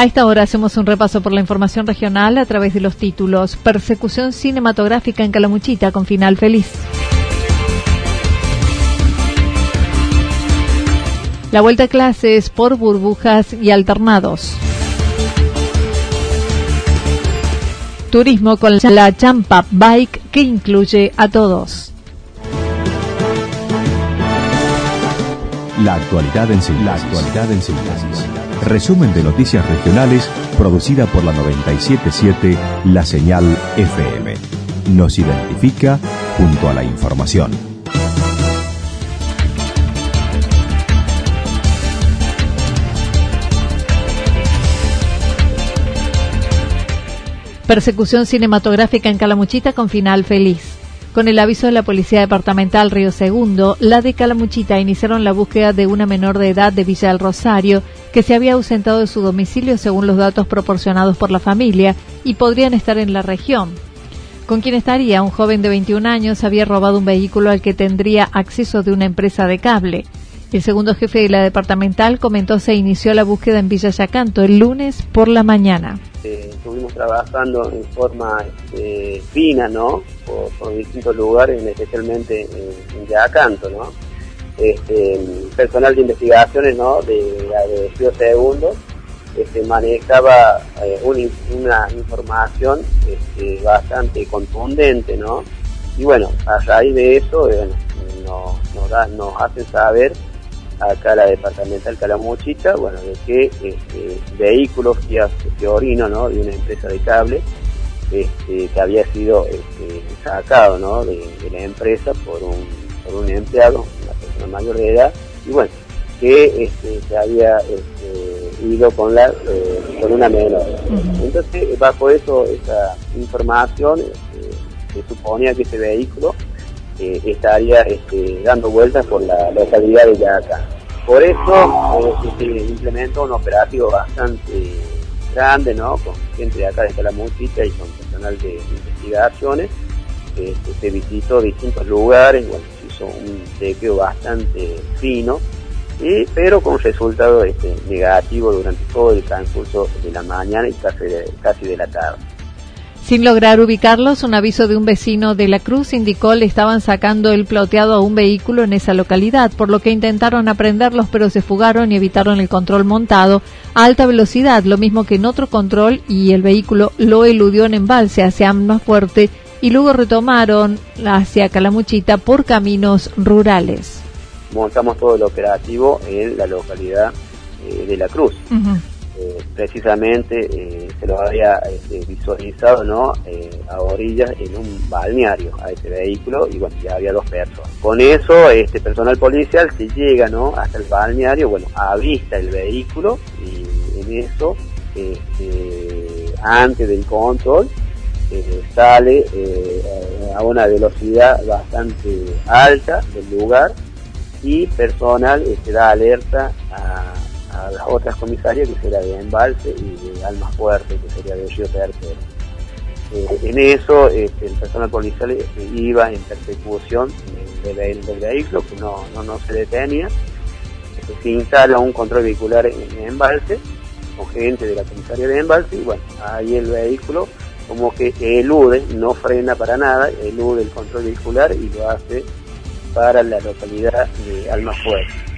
A esta hora hacemos un repaso por la información regional a través de los títulos Persecución cinematográfica en Calamuchita con final feliz. La vuelta a clases por burbujas y alternados. Turismo con la Champa Bike que incluye a todos. La actualidad en síntesis. La actualidad en síntesis. Resumen de noticias regionales producida por la 977 La Señal FM. Nos identifica junto a la información. Persecución cinematográfica en Calamuchita con final feliz. Con el aviso de la Policía Departamental Río Segundo, la de Calamuchita iniciaron la búsqueda de una menor de edad de Villa del Rosario que se había ausentado de su domicilio según los datos proporcionados por la familia y podrían estar en la región. Con quien estaría un joven de 21 años había robado un vehículo al que tendría acceso de una empresa de cable. El segundo jefe de la departamental comentó se inició la búsqueda en Villa Yacanto el lunes por la mañana. Eh, estuvimos trabajando en forma este, fina, ¿no? Por, distintos lugares, especialmente en, Yacanto, ¿no? Este, personal de investigaciones, ¿no? De, de Río Segundo, este, manejaba eh, una, información este, bastante contundente, ¿no? Y bueno, a raíz de eso, eh, nos, da, nos hacen saber acá la departamental Calamuchita, bueno, de que este, vehículos Fiorino, ¿no? De una empresa de cable, este, que había sido este, sacado, ¿no? De, la empresa por un, por un empleado, una persona mayor de edad, y bueno, que este, se había este, ido con la eh, con una menor. Entonces, bajo eso, esa información, este, se suponía que ese vehículo estaría este, dando vueltas por la localidad de Yaca. Por eso eh, se implementó un operativo bastante grande, ¿no? Con gente de acá de Calamuchita y con personal de investigaciones. Este, se visitó distintos lugares, bueno, se hizo un chequeo bastante fino, pero con resultado este, negativo durante todo el transcurso de la mañana y casi casi de la tarde. Sin lograr ubicarlos, un aviso de un vecino de la Cruz indicó le estaban sacando el ploteado a un vehículo en esa localidad, por lo que intentaron aprenderlos pero se fugaron y evitaron el control montado a alta velocidad, lo mismo que en otro control y el vehículo lo eludió en embalse hacia más fuerte y luego retomaron hacia Calamuchita por caminos rurales. Montamos todo el operativo en la localidad eh, de la Cruz. Eh, precisamente eh, se lo había este, visualizado ¿no? Eh, a orillas en un balneario a ese vehículo y bueno, ya había dos personas. Con eso, este personal policial se llega ¿no? hasta el balneario, bueno, avista el vehículo y en eso, este, antes del control, sale a una velocidad bastante alta del lugar y personal este, da alerta a a las otras comisarias, que sería de Embalse, y de Alma Fuerte, que sería de Río Tercero. Eh, en eso, este, el personal policial este, iba en persecución del, vehículo, que no, no, se detenía. Este, se instala un control vehicular en, Embalse, con gente de la comisaría de Embalse, y bueno, ahí el vehículo como que elude, no frena para nada, elude el control vehicular y lo hace para la localidad de Alma Fuerte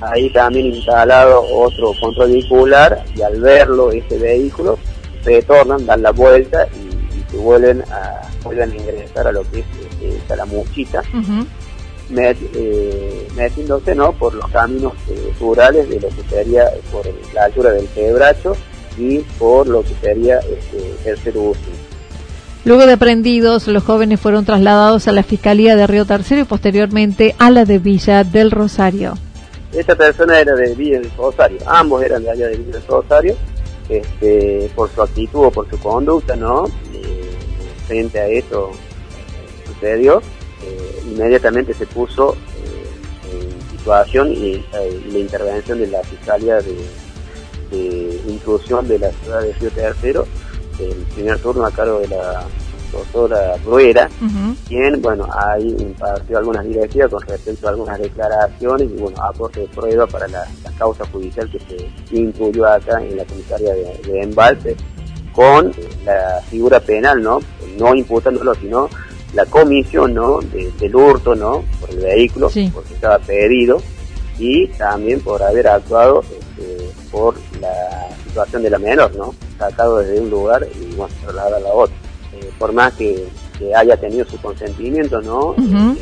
ahí también instalado otro control vehicular y al verlo ese vehículo retornan, dan la vuelta y, se vuelven a, vuelven a ingresar a lo que es eh, la mochita, eh, metiéndose ¿no? por los caminos eh, rurales de lo que sería por la altura del quebracho y por lo que sería este, tercer uso. Luego de aprendidos, los jóvenes fueron trasladados a la Fiscalía de Río Tercero y posteriormente a la de Villa del Rosario. Esta persona era de Villa del Rosario, ambos eran de allá de Villa del Rosario, este, por su actitud o por su conducta, ¿no? Eh, frente a esto sucedió, eh, inmediatamente se puso eh, en situación y, la intervención de la Fiscalía de, de Inclusión de la ciudad de Río Tercero, el primer turno a cargo de la doctora Ruera, quien, bueno, ahí impartió algunas directivas con respecto a algunas declaraciones y, bueno, aporte de prueba para la, causa judicial que se incluyó acá en la comisaría de, Embalse con la figura penal, ¿no? No imputándolo, sino la comisión, ¿no? del hurto, ¿no? Por el vehículo, porque estaba pedido y también por haber actuado este, por la situación de la menor, ¿no? Sacado desde un lugar y, bueno, trasladado a la otra por más que, haya tenido su consentimiento, ¿no? en,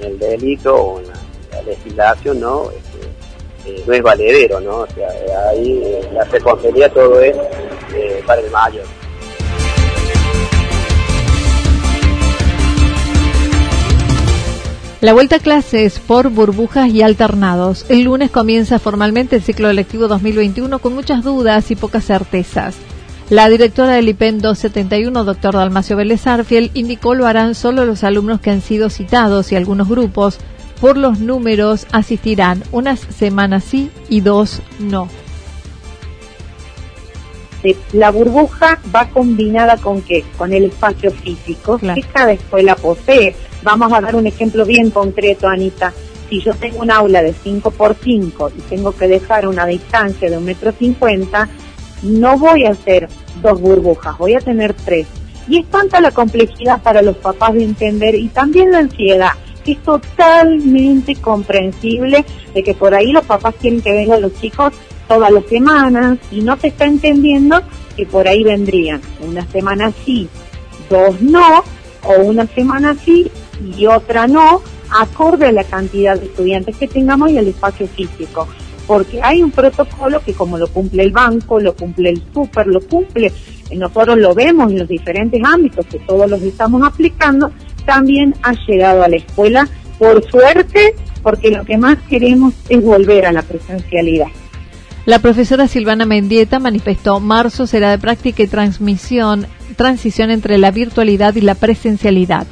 el delito o en la, legislación, ¿no? Este, eh, no es valedero, ¿no? O sea, ahí eh, la responsabilidad todo es eh, para el mayor. La vuelta a clases por burbujas y alternados. El lunes comienza formalmente el ciclo electivo 2021 con muchas dudas y pocas certezas. La directora del IPEN 271, doctor Dalmacio Vélez Arfiel, indicó lo harán solo los alumnos que han sido citados y algunos grupos por los números asistirán unas semanas sí y dos no. La burbuja va combinada con qué? Con el espacio físico que cada escuela posee. Vamos a dar un ejemplo bien concreto, Anita. Si yo tengo un aula de 5 por 5 y tengo que dejar una distancia de un metro cincuenta, no voy a hacer dos burbujas, voy a tener tres. Y es tanta la complejidad para los papás de entender y también la ansiedad, que es totalmente comprensible de que por ahí los papás quieren que vengan los chicos todas las semanas y no se está entendiendo que por ahí vendrían una semana sí, dos no, o una semana sí y otra no, acorde a la cantidad de estudiantes que tengamos y el espacio físico porque hay un protocolo que como lo cumple el banco, lo cumple el súper, lo cumple, nosotros lo vemos en los diferentes ámbitos que todos los estamos aplicando, también ha llegado a la escuela, por suerte, porque lo que más queremos es volver a la presencialidad. La profesora Silvana Mendieta manifestó marzo será de práctica y transmisión, transición entre la virtualidad y la presencialidad.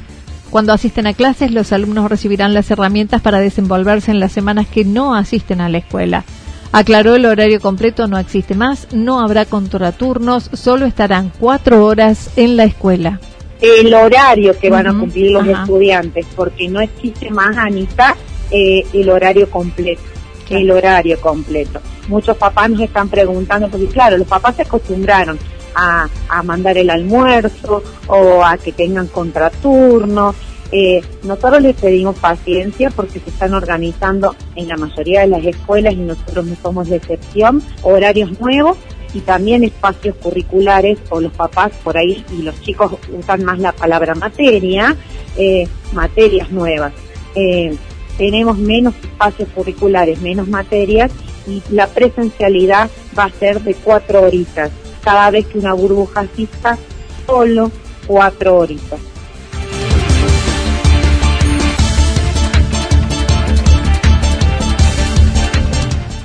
Cuando asisten a clases, los alumnos recibirán las herramientas para desenvolverse en las semanas que no asisten a la escuela. Aclaró el horario completo no existe más, no habrá contraturnos, solo estarán cuatro horas en la escuela. El horario que van a cumplir los estudiantes, porque no existe más, Anita, eh, el horario completo. El horario completo. Muchos papás nos están preguntando, porque claro, los papás se acostumbraron a, mandar el almuerzo o a que tengan contraturnos. Eh, nosotros les pedimos paciencia porque se están organizando en la mayoría de las escuelas y nosotros no somos de excepción, horarios nuevos y también espacios curriculares o los papás por ahí y los chicos usan más la palabra materia, eh, materias nuevas. Eh, tenemos menos espacios curriculares, menos materias y la presencialidad va a ser de cuatro horitas cada vez que una burbuja asista, solo cuatro horitas.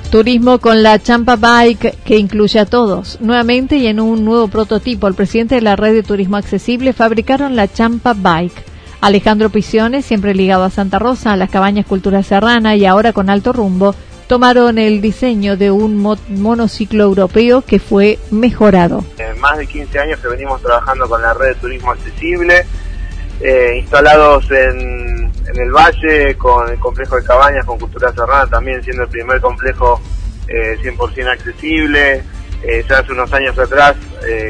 Turismo con la Champa Bike que incluye a todos. Nuevamente y en un nuevo prototipo, el presidente de la red de turismo accesible fabricaron la Champa Bike. Alejandro Pisiones, siempre ligado a Santa Rosa, a las cabañas Cultura Serrana y ahora con alto rumbo, tomaron el diseño de un monociclo europeo que fue mejorado. más de 15 años que venimos trabajando con la red de turismo accesible, eh, instalados en, el valle con el complejo de cabañas con Cultura Serrana, también siendo el primer complejo 100% eh, accesible. Eh, ya hace unos años atrás,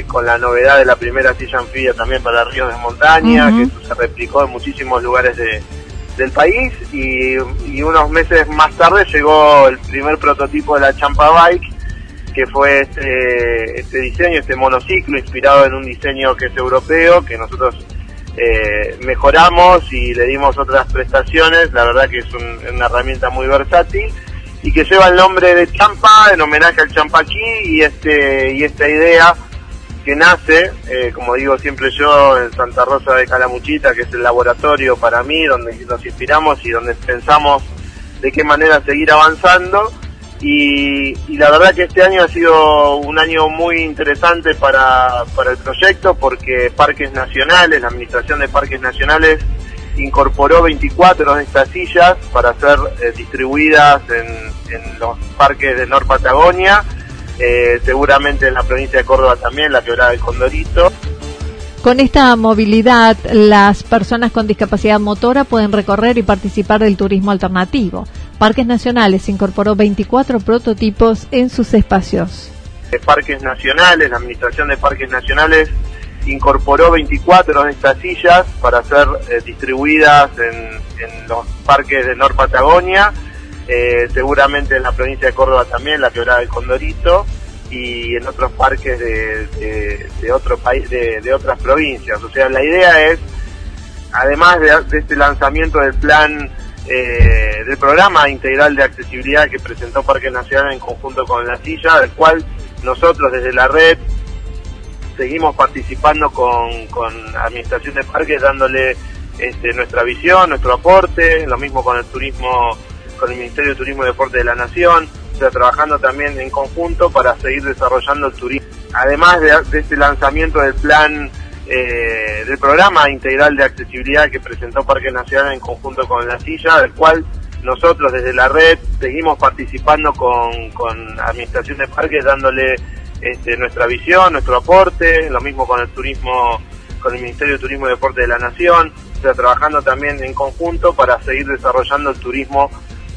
con la novedad de la primera silla anfibia también para ríos de montaña, que se replicó en muchísimos lugares de, del país y, unos meses más tarde llegó el primer prototipo de la Champa Bike, que fue este, este diseño, este monociclo inspirado en un diseño que es europeo, que nosotros eh, mejoramos y le dimos otras prestaciones, la verdad que es una herramienta muy versátil y que lleva el nombre de Champa en homenaje al Champaquí y este y esta idea que nace, eh, como digo siempre yo, en Santa Rosa de Calamuchita, que es el laboratorio para mí, donde nos inspiramos y donde pensamos de qué manera seguir avanzando. Y, la verdad que este año ha sido un año muy interesante para, para el proyecto porque Parques Nacionales, la Administración de Parques Nacionales, incorporó 24 de estas sillas para ser eh, distribuidas en, los parques de Nor Patagonia eh, seguramente en la provincia de Córdoba también, la quebrada del Condorito. Con esta movilidad, las personas con discapacidad motora pueden recorrer y participar del turismo alternativo. Parques Nacionales incorporó 24 prototipos en sus espacios. Parques Nacionales, la Administración de Parques Nacionales incorporó 24 de estas sillas para ser eh, distribuidas en, los parques de Nor Patagonia eh, seguramente en la provincia de Córdoba también, la quebrada del Condorito, y en otros parques de, de, otro país, de, otras provincias. O sea, la idea es, además de, este lanzamiento del plan, eh, del programa integral de accesibilidad que presentó Parque Nacional en conjunto con la silla, del cual nosotros desde la red seguimos participando con, con Administración de Parques, dándole este, nuestra visión, nuestro aporte, lo mismo con el turismo con el Ministerio de Turismo y Deporte de la Nación, o sea, trabajando también en conjunto para seguir desarrollando el turismo. Además de, este lanzamiento del plan, eh, del programa integral de accesibilidad que presentó Parque Nacional en conjunto con la silla, del cual nosotros desde la red seguimos participando con, con Administración de Parques, dándole este, nuestra visión, nuestro aporte, lo mismo con el turismo, con el Ministerio de Turismo y Deporte de la Nación, o sea, trabajando también en conjunto para seguir desarrollando el turismo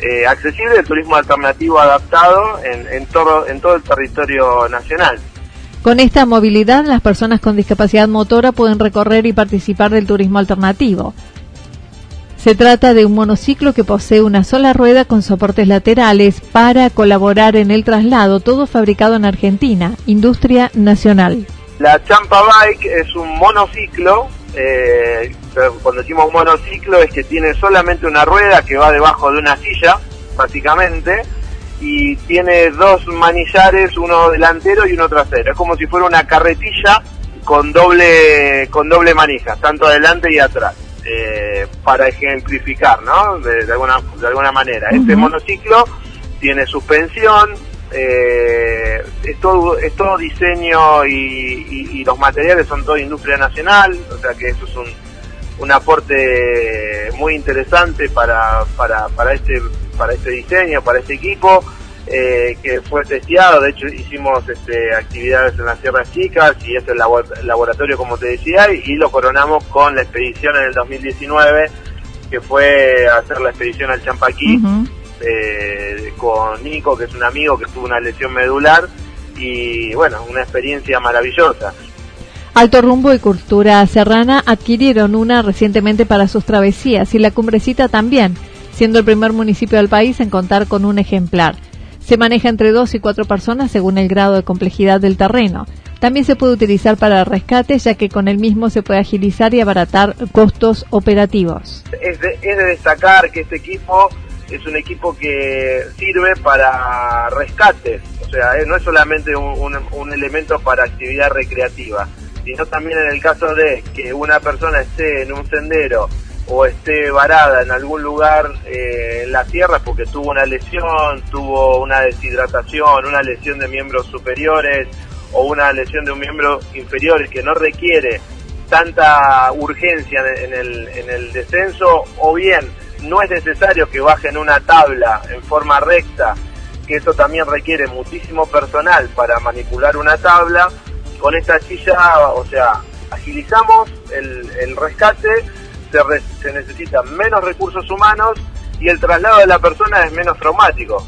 eh, accesible el turismo alternativo adaptado en, todo, en todo el territorio nacional. Con esta movilidad, las personas con discapacidad motora pueden recorrer y participar del turismo alternativo. Se trata de un monociclo que posee una sola rueda con soportes laterales para colaborar en el traslado, todo fabricado en Argentina, industria nacional. La Champa Bike es un monociclo eh, cuando decimos monociclo es que tiene solamente una rueda que va debajo de una silla, básicamente, y tiene dos manillares, uno delantero y uno trasero. Es como si fuera una carretilla con doble con doble manija, tanto adelante y atrás, eh, para ejemplificar, ¿no? De, alguna de alguna manera. Este monociclo tiene suspensión, eh, es, todo, es todo diseño y, los materiales son todo industria nacional, o sea que eso es un, un aporte muy interesante para, para, para, este, para este diseño, para este equipo. Eh, que fue testeado, de hecho hicimos este, actividades en las Sierras Chicas y es el, laboratorio como te decía y, lo coronamos con la expedición en el 2019 que fue hacer la expedición al Champaquí eh, con Nico, que es un amigo que tuvo una lesión medular y bueno, una experiencia maravillosa. Alto Rumbo y Cultura Serrana adquirieron una recientemente para sus travesías y la Cumbrecita también, siendo el primer municipio del país en contar con un ejemplar. Se maneja entre dos y cuatro personas según el grado de complejidad del terreno. También se puede utilizar para rescate, ya que con el mismo se puede agilizar y abaratar costos operativos. Es de, es de destacar que este equipo es un equipo que sirve para rescates, o sea, eh, no es solamente un, elemento para actividad recreativa, sino también en el caso de que una persona esté en un sendero o esté varada en algún lugar eh, en la tierra porque tuvo una lesión, tuvo una deshidratación, una lesión de miembros superiores o una lesión de un miembro inferior que no requiere tanta urgencia en el, en el descenso o bien no es necesario que bajen una tabla en forma recta, que eso también requiere muchísimo personal para manipular una tabla. Con esta silla, o sea, agilizamos el, rescate, se, se necesitan menos recursos humanos y el traslado de la persona es menos traumático,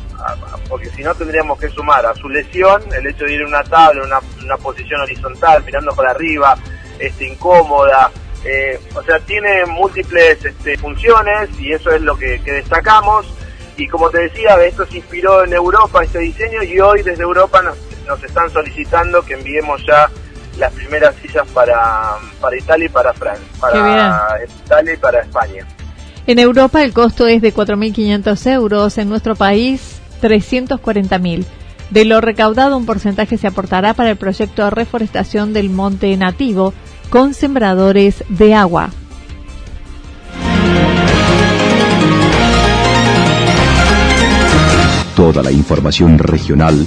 porque si no tendríamos que sumar a su lesión el hecho de ir en una tabla, en una, posición horizontal, mirando para arriba, este, incómoda, Eh, o sea, tiene múltiples este, funciones y eso es lo que, destacamos. Y como te decía, esto se inspiró en Europa, este diseño, y hoy desde Europa nos, nos están solicitando que enviemos ya las primeras sillas para, para Italia y para Francia, para Italia y para España. En Europa el costo es de 4.500 euros, en nuestro país 340.000. De lo recaudado un porcentaje se aportará para el proyecto de reforestación del monte nativo con sembradores de agua. Toda la información regional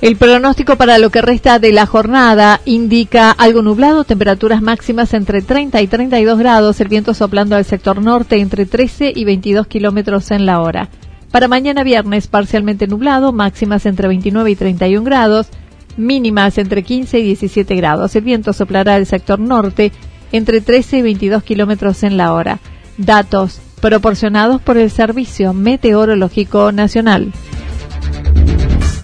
El pronóstico para lo que resta de la jornada indica algo nublado, temperaturas máximas entre 30 y 32 grados, el viento soplando al sector norte entre 13 y 22 kilómetros en la hora. Para mañana viernes, parcialmente nublado, máximas entre 29 y 31 grados, mínimas entre 15 y 17 grados. El viento soplará al sector norte entre 13 y 22 kilómetros en la hora. Datos proporcionados por el Servicio Meteorológico Nacional.